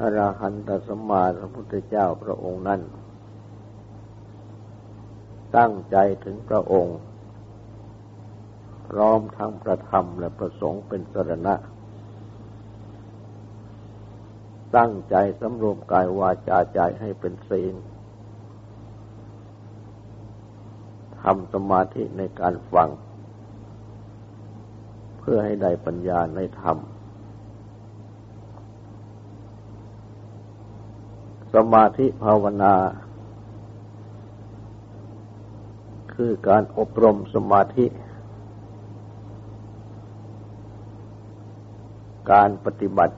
อรหันตสมมาสัมพุทธเจ้าพระองค์นั้น ตั้งใจถึงพระองค์ พร้อมทั้งประธรรมและประสงค์เป็นสรณะ ตั้งใจสำรวมกายวาจาใจให้เป็นศีลทำสมาธิในการฟัง เพื่อให้ได้ปัญญาในธรรม สมาธิภาวนา คือการอบรมสมาธิ การปฏิบัติ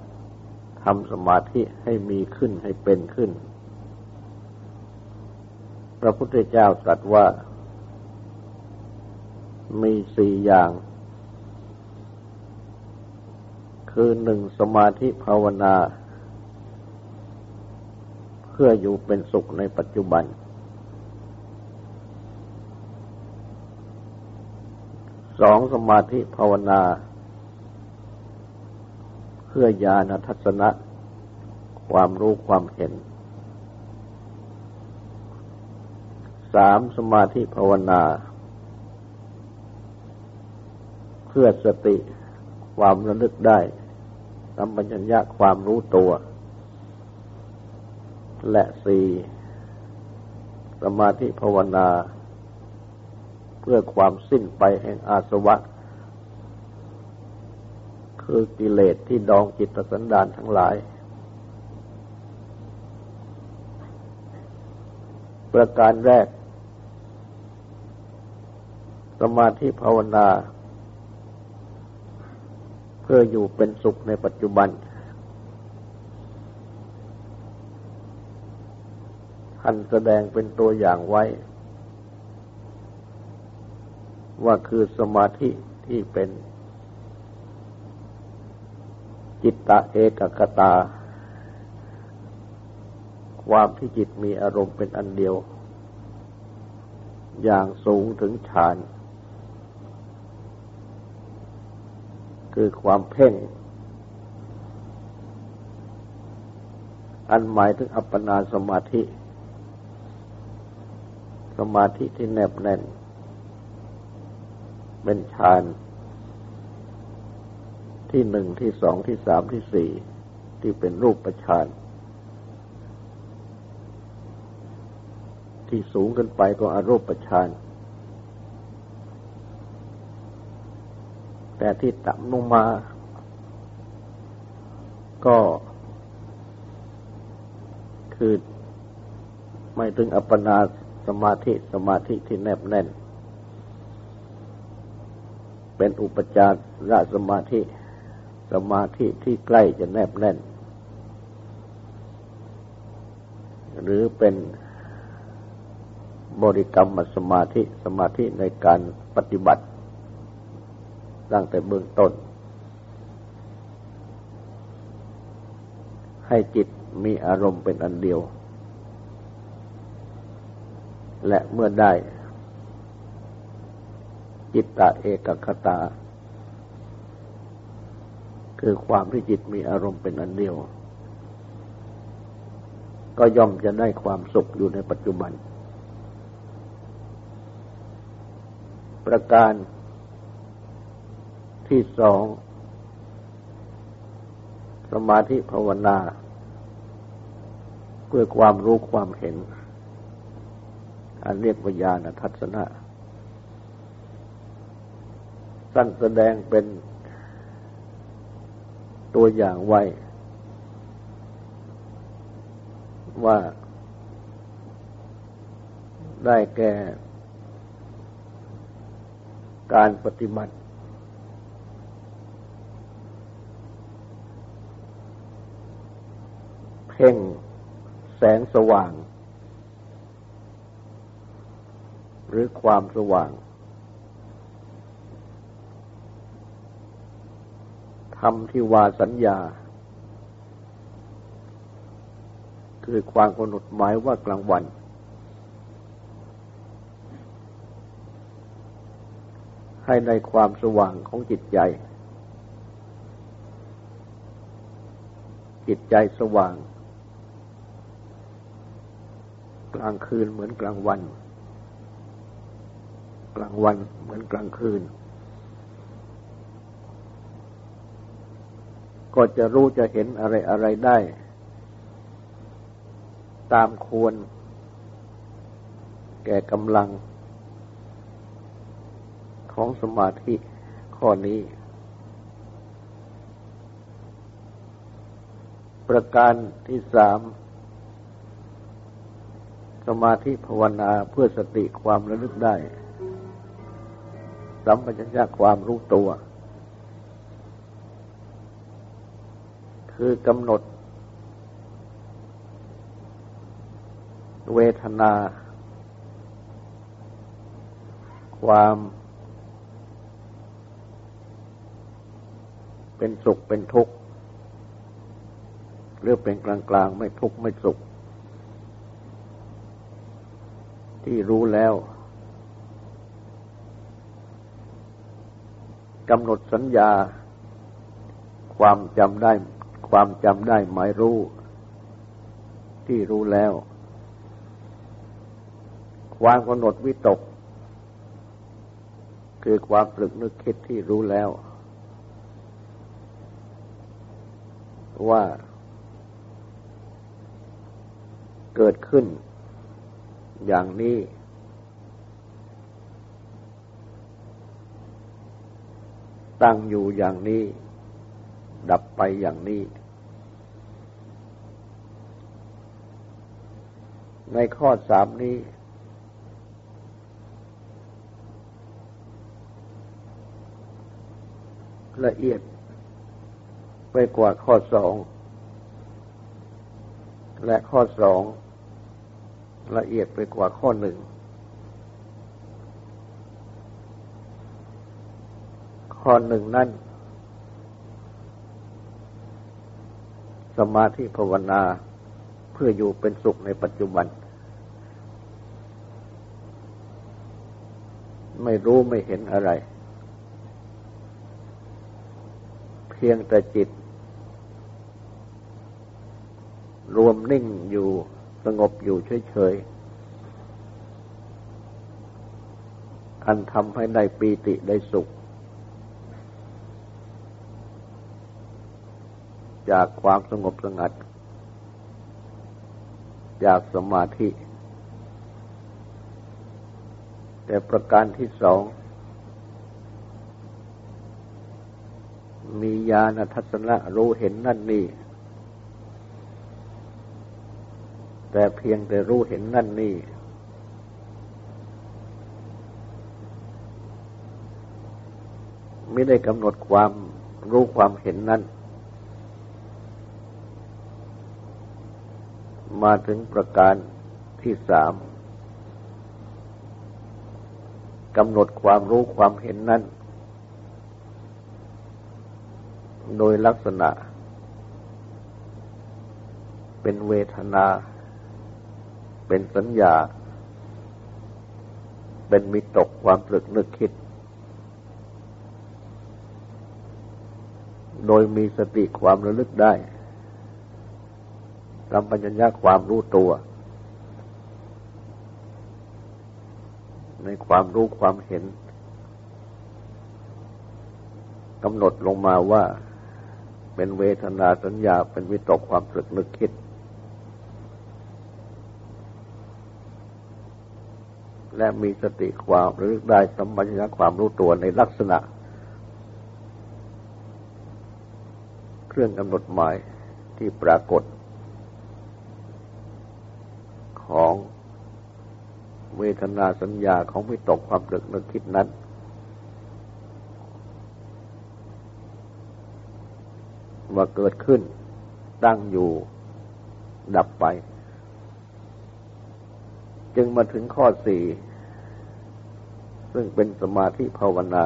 ทำสมาธิให้มีขึ้นให้เป็นขึ้น พระพุทธเจ้าตรัสว่า มีสี่อย่าง คือหนึ่งสมาธิภาวนา พื่ออยู่เป็นสุขในปัจจุบัน สองสมาธิภาวนา เพื่อญาณทัศนะ ความรู้ความเห็น สามสมาธิภาวนา เพื่อสติความระลึกได้สัมปัญญะความรู้ตัว และสี่สมาธิภาวนา เพื่อความสิ้นไปแห่งอาสวะ คือกิเลสที่ดองจิตสันดานทั้งหลาย ประการแรก สมาธิภาวนา เพื่ออยู่เป็นสุขในปัจจุบัน ท่านแสดงเป็นตัวอย่างไว้ ว่าคือสมาธิที่เป็นจิตตะเอกกตา ความที่จิตมีอารมณ์เป็นอันเดียว อย่างสูงถึงฌาน คือความเพ่ง อันหมายถึงอัปปนาสมาธิ สมาธิที่แนบแน่น เป็นฌานที่หนึ่งที่สองที่สามที่สี่ที่เป็นรูปประฌานที่สูงขึ้นไปก็อรูปประฌานแต่ที่ต่ำลงมา ก็ คือไม่ถึงอัปปนา สมาธิสมาธิที่แนบแน่น เป็นอุปจารสมาธิ สมาธิที่ใกล้จะแนบแน่น หรือเป็นบริกรรมสมาธิสมาธิในการปฏิบัติ ตั้งแต่เบื้องต้น ให้จิตมีอารมณ์เป็นอันเดียว และเมื่อได้ จิตตะเอกคตา คือความที่จิตมีอารมณ์เป็นอันเดียว ก็ย่อมจะได้ความสุขอยู่ในปัจจุบัน ประการที่สอง สมาธิภาวนา เพื่อความรู้ความเห็น อันเรียกวิญญาณทัศนะสั้นแสดงเป็นตัวอย่างไว้ ว่าได้แก่การปฏิบัติ เพ่งแสงสว่าง หรือความสว่างทำที่วาสัญญา คือความกำหนดหมายว่ากลางวัน ให้ในความสว่างของจิตใจ จิตใจสว่าง กลางคืนเหมือนกลางวัน ลางวันเหมือนกลางคืน ก็จะรู้จะเห็นอะไรอะไรได้ ตามควร แก่กำลัง ของสมาธิข้อนี้ ประการที่สามสมาธิภาวนาเพื่อสติความระลึกได้ สัมปชัญญะความรู้ตัว คือกำหนด เวทนา ความเป็นสุขเป็นทุกข์หรือเป็นกลางกลางไม่ทุกข์ไม่สุข ที่รู้แล้ว กำหนดสัญญา ความจำได้ ความจำได้หมายรู้ ที่รู้แล้ว ความกำหนดวิตก คือความตรึกนึกคิดที่รู้แล้ว ว่าเกิดขึ้นอย่างนี้ ตั้งอยู่อย่างนี้ ดับไปอย่างนี้ ในข้อสามนี้ ละเอียดไปกว่าข้อสองและข้อสองละเอียดไปกว่าข้อหนึ่ง ข้อหนึ่งนั้นสมาธิภาวนาเพื่ออยู่เป็นสุขในปัจจุบัน ไม่รู้ไม่เห็นอะไร เพียงแต่จิต รวมนิ่งอยู่สงบอยู่เฉยๆอันทำให้ได้ปีติได้สุข จากความสงบสงัด จากสมาธิ แต่ประการที่สอง มีญาณทัศนะรู้เห็นนั่นนี่ แต่เพียงแต่รู้เห็นนั่นนี่ไม่ได้กำหนดความรู้ความเห็นนั้น มาถึงประการที่สามกำหนดความรู้ความเห็นนั้น โดยลักษณะ เป็นเวทนา เป็นสัญญา เป็นมิตกความตรึกนึกคิด โดยมีสติความระลึกได้ สัมปัญญะความรู้ตัว ในความรู้ความเห็นกำหนดลงมาว่าเป็นเวทนาสัญญาเป็นวิตกความสึกนึกคิด และมีสติความหรือได้สัมปัญญะความรู้ตัวในลักษณะ เครื่องกำหนดหมายที่ปรากฏ ของเวทนาสัญญาของวิตกความตรึกนึกคิดนั้น ว่าเกิดขึ้น ตั้งอยู่ ดับไป จึงมาถึงข้อสี่ ซึ่งเป็นสมาธิภาวนา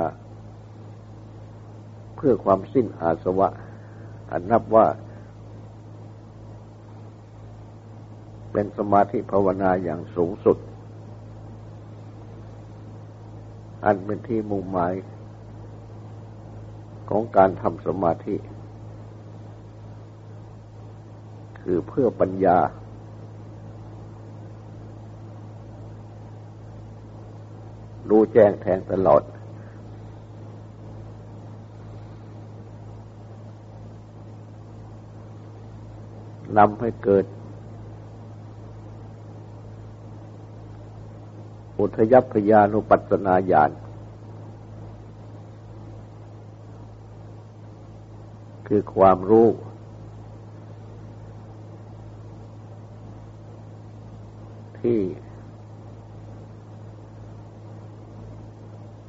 เพื่อความสิ้นอาสวะ อันนับว่า เป็นสมาธิภาวนาอย่างสูงสุด อันเป็นที่มุ่งหมายของการทำสมาธิ คือเพื่อปัญญา รู้แจ้งแทงตลอด นำให้เกิด อุทยพยานุปัสนาญาณคือความรู้ ที่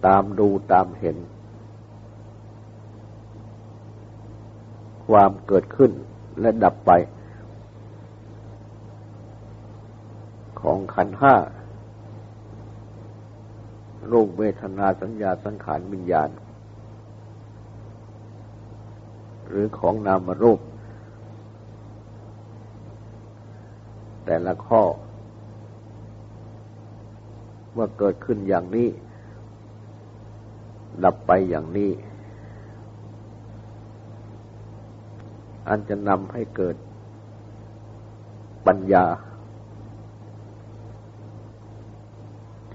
ตามดูตามเห็น ความเกิดขึ้นและดับไป ของขันห้า รูปเวทนาสัญญาสังขารวิญญาณ หรือของนามรูป แต่ละข้อว่าเกิดขึ้นอย่างนี้ ดับไปอย่างนี้ อันจะนำให้เกิดปัญญา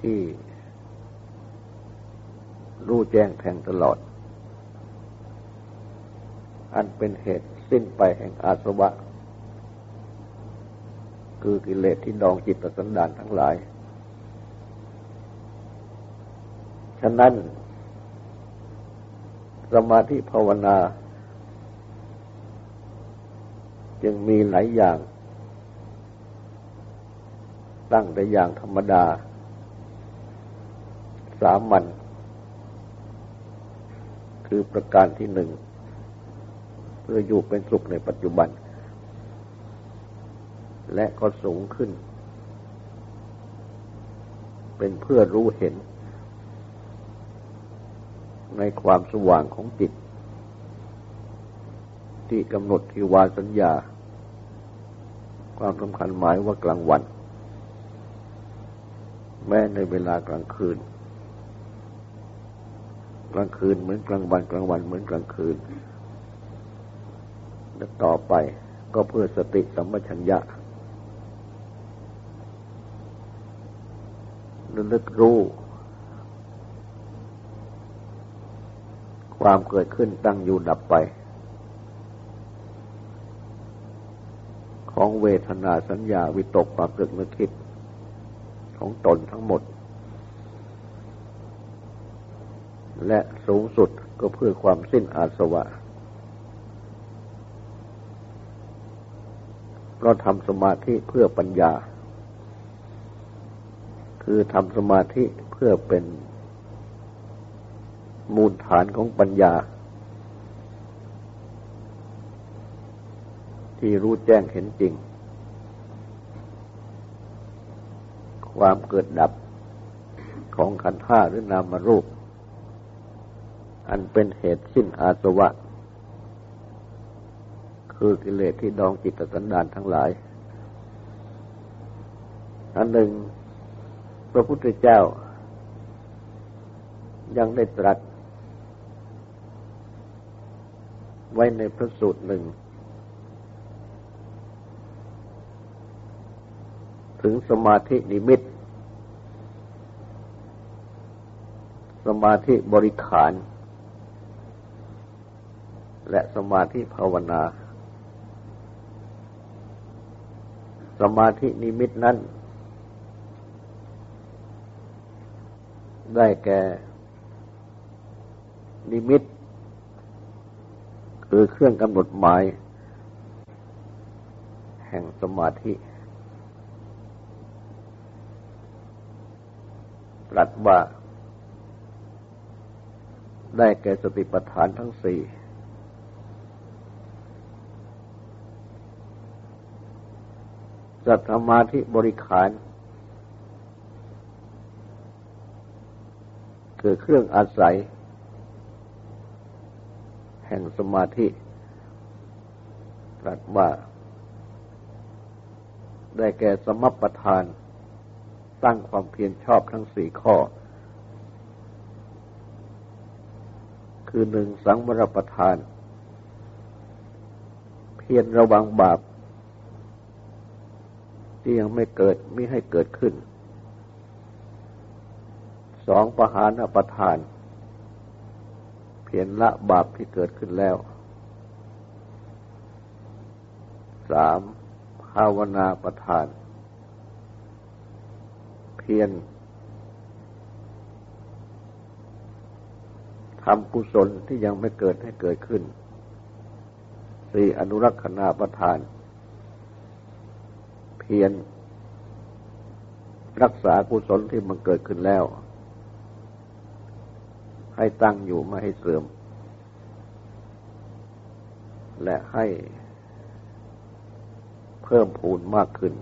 ที่ รู้แจ้งแทงตลอด อันเป็นเหตุสิ้นไปแห่งอาสวะ คือกิเลสที่ดองจิตสันดานทั้งหลาย ฉะนั้น สมาธิภาวนา จึงมีหลายอย่าง ตั้งแต่อย่างธรรมดา สามัญ คือประการที่หนึ่งเพื่ออยู่เป็นสุขในปัจจุบัน และก็สูงขึ้น เป็นเพื่อรู้เห็น ในความสว่างของจิต ที่กำหนดที่วาสัญญา ความสำคัญหมายว่ากลางวัน แม้ในเวลากลางคืน ลางคืน เหมือนกลางวันกลางวันเหมือนกลางคืนและต่อไปก็เพื่อสติสัมปชัญญะระลึกรู้ ความเกิดขึ้นตั้งอยู่ดับไป ของเวทนาสัญญาวิตกความเกิดนึกคิด ของตนทั้งหมด และสูงสุดก็เพื่อความสิ้นอาสวะ เพราะทำสมาธิเพื่อปัญญา คือทำสมาธิเพื่อเป็นมูลฐานของปัญญา ที่รู้แจ้งเห็นจริง ความเกิดดับของขันธ์ห้าหรือนามรูป อันเป็นเหตุสิ้นอาสวะ คือกิเลสที่ดองจิตสันดานทั้งหลาย อันหนึ่ง พระพุทธเจ้า ยังได้ตรัส ไว้ในพระสูตรหนึ่ง ถึงสมาธินิมิตสมาธิบริขาร และสมาธิภาวนา สมาธินิมิตนั้น ได้แก่ นิมิต คือเครื่องกำหนดหมาย แห่งสมาธิตรัสว่า ได้แก่สติปัฏฐานทั้งสี่ สัตธมาธิบริขาร คือเครื่องอาศัย แห่งสมาธิตรัสว่า ได้แก่สมัปทาน ตั้งความเพียรชอบทั้งสี่ข้อ คือหนึ่งสังวรประทาน เพียรระวังบาป ที่ยังไม่เกิดไม่ให้เกิดขึ้น สองปะหานประทาน เพียรละบาปที่เกิดขึ้นแล้ว สามภาวนาประทาน เพียรทำกุศลที่ยังไม่เกิดให้เกิดขึ้นสี่อนุรักษณาประทาน พียรรักษากุศลที่มันเกิดขึ้นแล้ว ให้ตั้งอยู่ไม่ให้เสื่อม และให้เพิ่มพูนมากขึ้น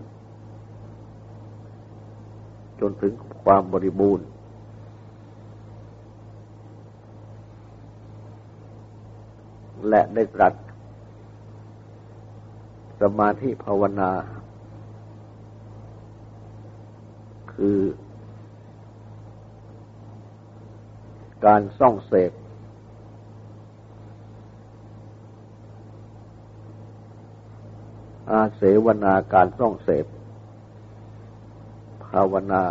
จนถึงความบริบูรณ์ และได้ตรัสสมาธิภาวนา คือ การส่องเสพอาเสวนาการส่องเสพ ภาวนา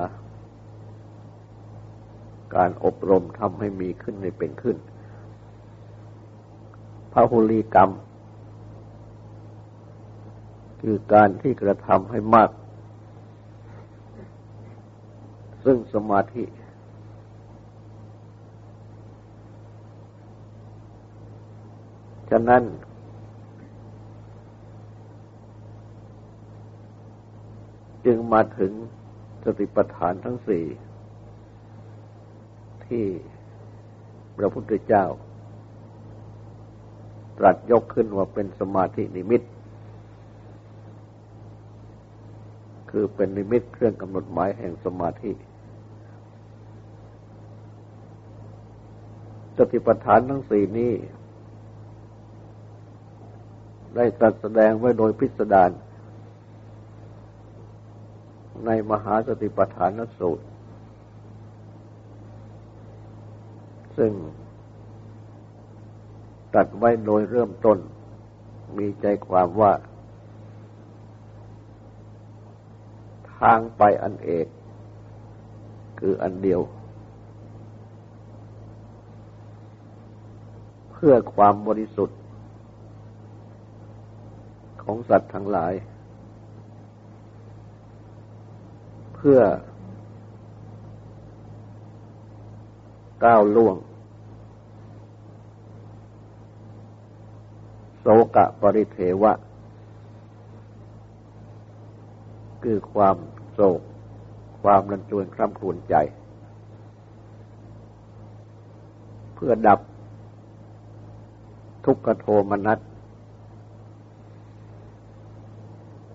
การอบรมทำให้มีขึ้นในเป็นขึ้นพหุลีกรรม คือการที่กระทำให้มาก ซึ่งสมาธิ ฉะนั้น จึงมาถึงสติปัฏฐานทั้งสี่ ที่พระพุทธเจ้า ตรัสยกขึ้นว่าเป็นสมาธินิมิตคือเป็นนิมิตเครื่องกำหนดหมายแห่งสมาธิ สติปัฏฐานทั้งสี่นี้ ได้ตรัสแสดงไว้โดยพิสดารในมหาสติปัฏฐานสูตร ซึ่งตัดไว้โดยเริ่มต้น มีใจความว่า ทางไปอันเอก คืออันเดียว พื่อความบริสุทธิ์ ของสัตว์ทั้งหลาย เพื่อก้าวล่วง โสกะปริเทวะ คือความโศก ความรันจวนคร่ำครวญใจ เพื่อดับ ทุกขโทมนัส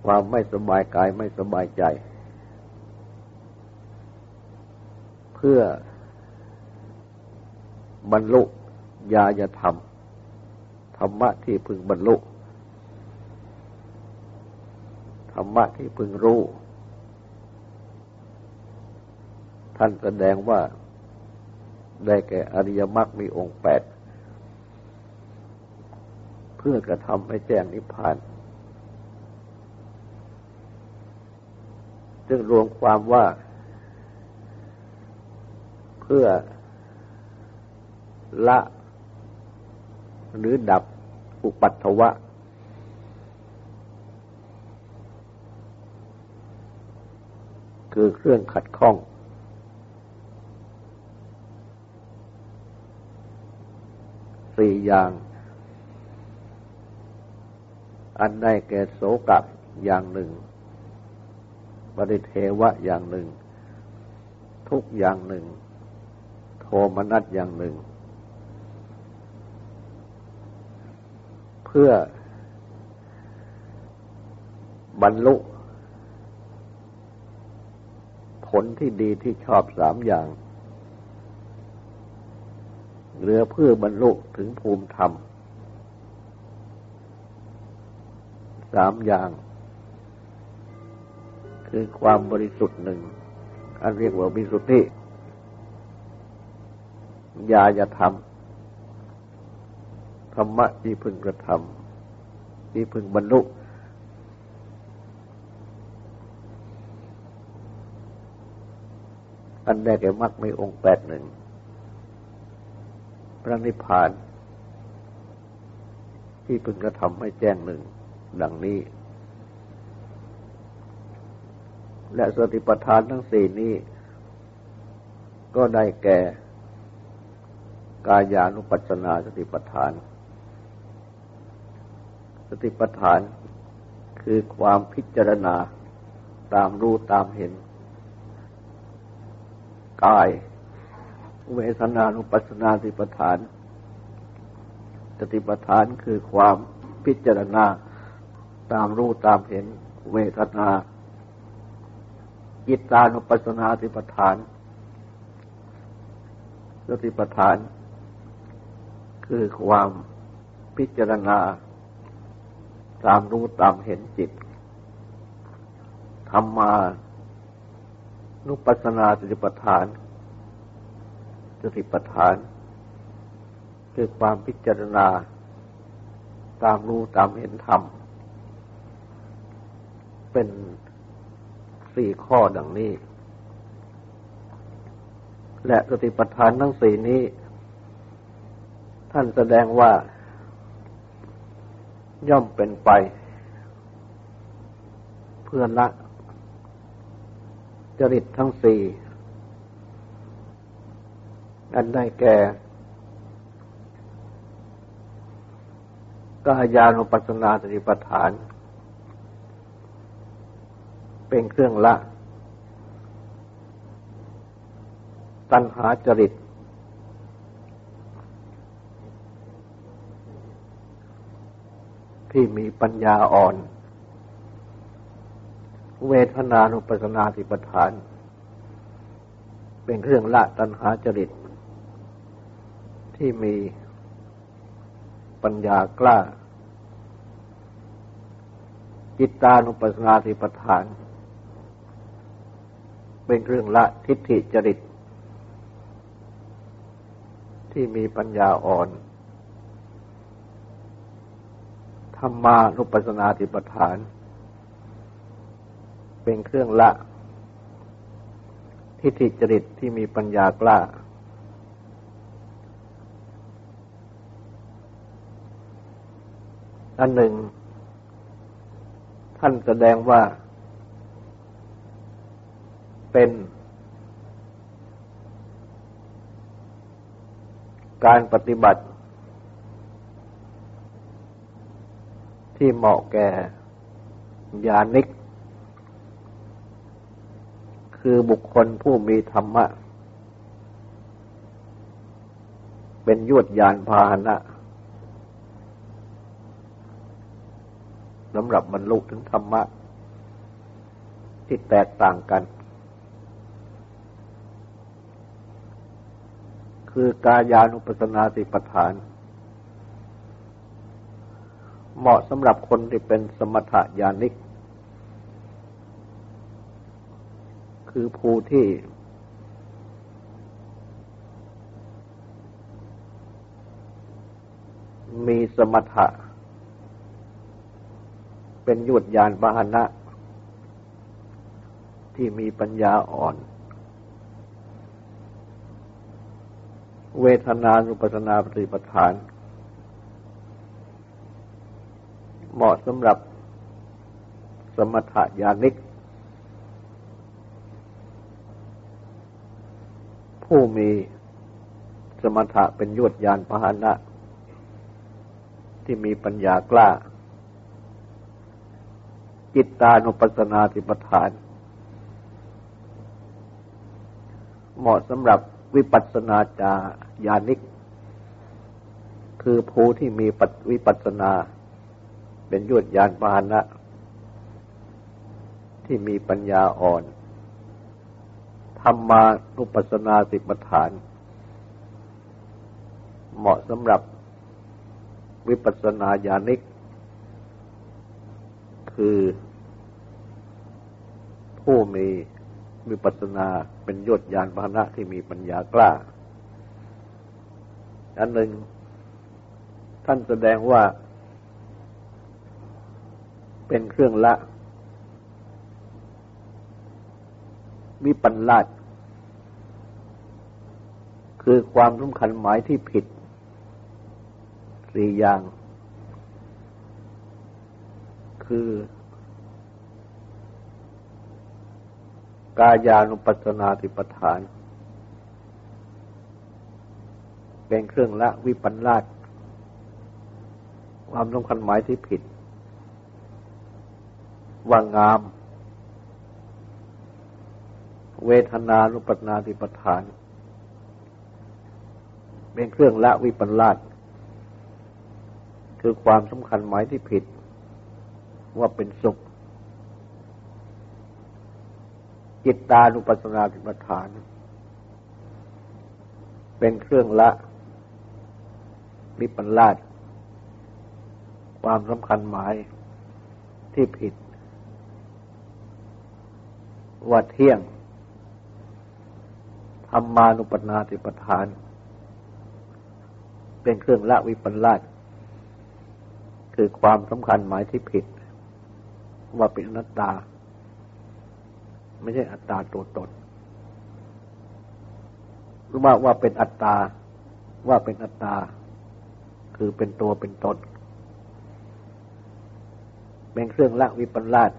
ความไม่สบายกายไม่สบายใจ เพื่อบรรลุญาญธรรม ธรรมะที่พึงบรรลุ ธรรมะที่พึงรู้ ท่านแสดงว่าได้แก่อริยมรรคมีองค์แปด เพื่อกระทำให้แจ้งนิพพานซึ่งรวมความว่า เพื่อละหรือดับอุปัตถวะ คือเครื่องขัดข้อง สี่อย่าง อันได้แก่โสกับอย่างหนึ่ง ปริเทวะอย่างหนึ่ง ทุกอย่างหนึ่ง โทมนัสอย่างหนึ่ง เพื่อบรรลุผลที่ดีที่ชอบสามอย่าง เหลือเพื่อบรรลุถึงภูมิธรรม สามอย่าง คือความบริสุทธิ์หนึ่ง อันเรียกว่าวิสุทธิญาญธรรม ธรรมะที่พึงกระทำที่พึงบรรลุอันได้แก่มรรคไม่องค์แปดหนึ่ง พระนิพพาน ที่พึงกระทำให้แจ้งหนึ่ง ดังนี้ และสติปัฏฐานทั้งสี่นี้ ก็ได้แก่กายานุปัสสนาสติปัฏฐาน สติปัฏฐานคือความพิจารณาตามรู้ตามเห็น กาย เวทนานุปัสสนาสติปัฏฐาน สติปัฏฐานคือความพิจารณา ตามรู้ตามเห็นเวทนา จิตตานุปัสสนาสติปัฏฐานสติปัฏฐาน คือความพิจารณา ตามรู้ตามเห็นจิตธรรมานุปัสสนาสติปัฏฐานสติปัฏฐาน คือความพิจารณา ตามรู้ตามเห็นธรรม เป็นสี่ข้อดังนี้ และสติปัฏฐานทั้งสี่นี้ ท่านแสดงว่าย่อมเป็นไป เพื่อละ จริตทั้งสี่อันได้แก่กายานุปัสสนาสติปัฏฐาน เป็นเครื่องละ ตัณหาจริต ที่มีปัญญาอ่อน เวทนานุปัสนาธิปทาน เป็นเครื่องละตัณหาจริต ที่มีปัญญากล้าจิตตานุปัสนาธิปทาน เป็นเครื่องละทิฏฐิจริต ที่มีปัญญาอ่อน ธรรมานุปัสสนาธิปทาน เป็นเครื่องละ ทิฏฐิจริตที่มีปัญญากล้า อันหนึ่ง ท่านแสดงว่า เป็นการปฏิบัติ ที่เหมาะแก่ญาณิก คือบุคคลผู้มีธรรมะ เป็นยวดยานพาหนะสำหรับบรรลุถึงธรรมะ ที่แตกต่างกัน คือกายานุปัสนาสิปทาน เหมาะสำหรับคนที่เป็นสมถญาณิก คือผู้ที่ มีสมถะ เป็นยุดยานบาหนะ ที่มีปัญญาอ่อน เวทนานุปัสนาปฏิปทาน เหมาะสำหรับสมถะญาณิก ผู้มีสมถะเป็นยวดยานพาหนะ ที่มีปัญญากล้า จิตตานุปัสสนาติปทาน เหมาะสำหรับ วิปัสสนาจาญาณิก คือผู้ที่มีวิปัสสนา เป็นยวดยานพาหนะ ที่มีปัญญาอ่อนธรรมานุปัสสนาสิบฐาน เหมาะสำหรับวิปัสสนาญาณิก คือผู้มี วิปัสสนาเป็นยศญาณพาหนะที่มีปัญญากล้า อันหนึ่ง ท่านแสดงว่า เป็นเครื่องละ วิปัญลาดคือความสำคัญหมายที่ผิดสี่อย่าง คือ กายานุปัสสนาติปทาน เป็นเครื่องละวิปัญลาดความสำคัญหมายที่ผิด ว่างาม เวทนานุปัสนาติปทาน เป็นเครื่องละวิปัญลาดคือความสำคัญหมายที่ผิด ว่าเป็นสุข จิตตานุปัสสนาธิปทาน เป็นเครื่องละวิปัญลาดความสำคัญหมายที่ผิด ว่าเที่ยงธรรมานุปนาติปทาน เป็นเครื่องละวิปัญลาดคือความสำคัญหมายที่ผิด ว่าเป็นนัตตา ไม่ใช่อัตตาตัวตนหรือว่าว่าเป็นอัตตา ว่าเป็นอัตตา คือเป็นตัวเป็นตนเป็นเครื่องละวิปลาส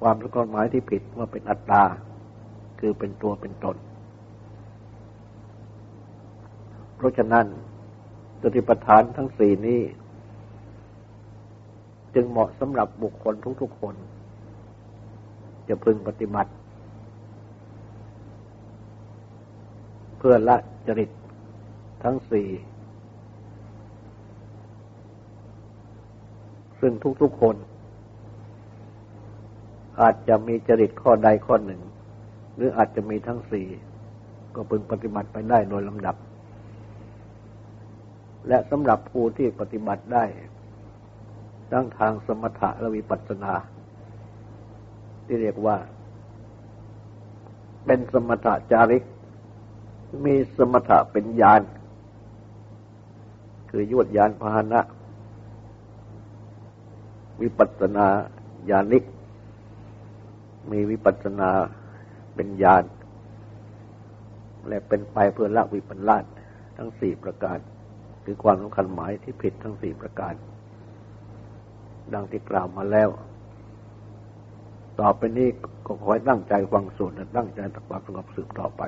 ความสำคัญหมายที่ผิดว่าเป็นอัตตา คือเป็นตัวเป็นตน เพราะฉะนั้นสติปัฏฐานทั้งสี่นี้ จึงเหมาะสำหรับบุคคลทุกๆคน จะพึงปฏิบัติ พื่อละจริตทั้งสี่ ซึ่งทุกๆคน อาจจะมีจริตข้อใดข้อหนึ่ง หรืออาจจะมีทั้งสี่ ก็พึงปฏิบัติไปได้โดยลำดับ และสำหรับผู้ที่ปฏิบัติได้ ทั้งทางสมถะและวิปัสสนา ที่เรียกว่า เป็นสมถะจาริก มีสมถะเป็นญาณคือยวดญาณพาหนะ วิปัสนาญาณิก มีวิปัสนาเป็นญาณและเป็นไปเพื่อละวิปัสลาสทั้งสี่ประการ คือความสำคัญหมายที่ผิดทั้งสี่ประการ ดังที่กล่าวมาแล้ว ต่อไปนี้ก็ขอให้ตั้งใจฟังสวดและตั้งใจตักบาตรสงบสืบต่อไป